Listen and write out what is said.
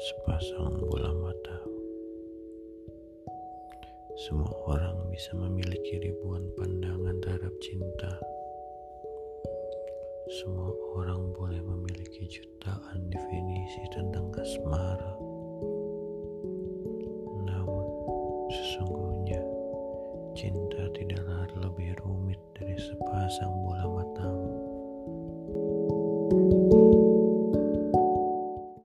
sepasang bola mata. Semua orang bisa memiliki ribuan pandangan terhadap cinta. Semua orang boleh memiliki jutaan definisi tentang asmara. Namun, sesungguhnya cinta tidaklah lebih rumit dari sepasang bola mata. thank you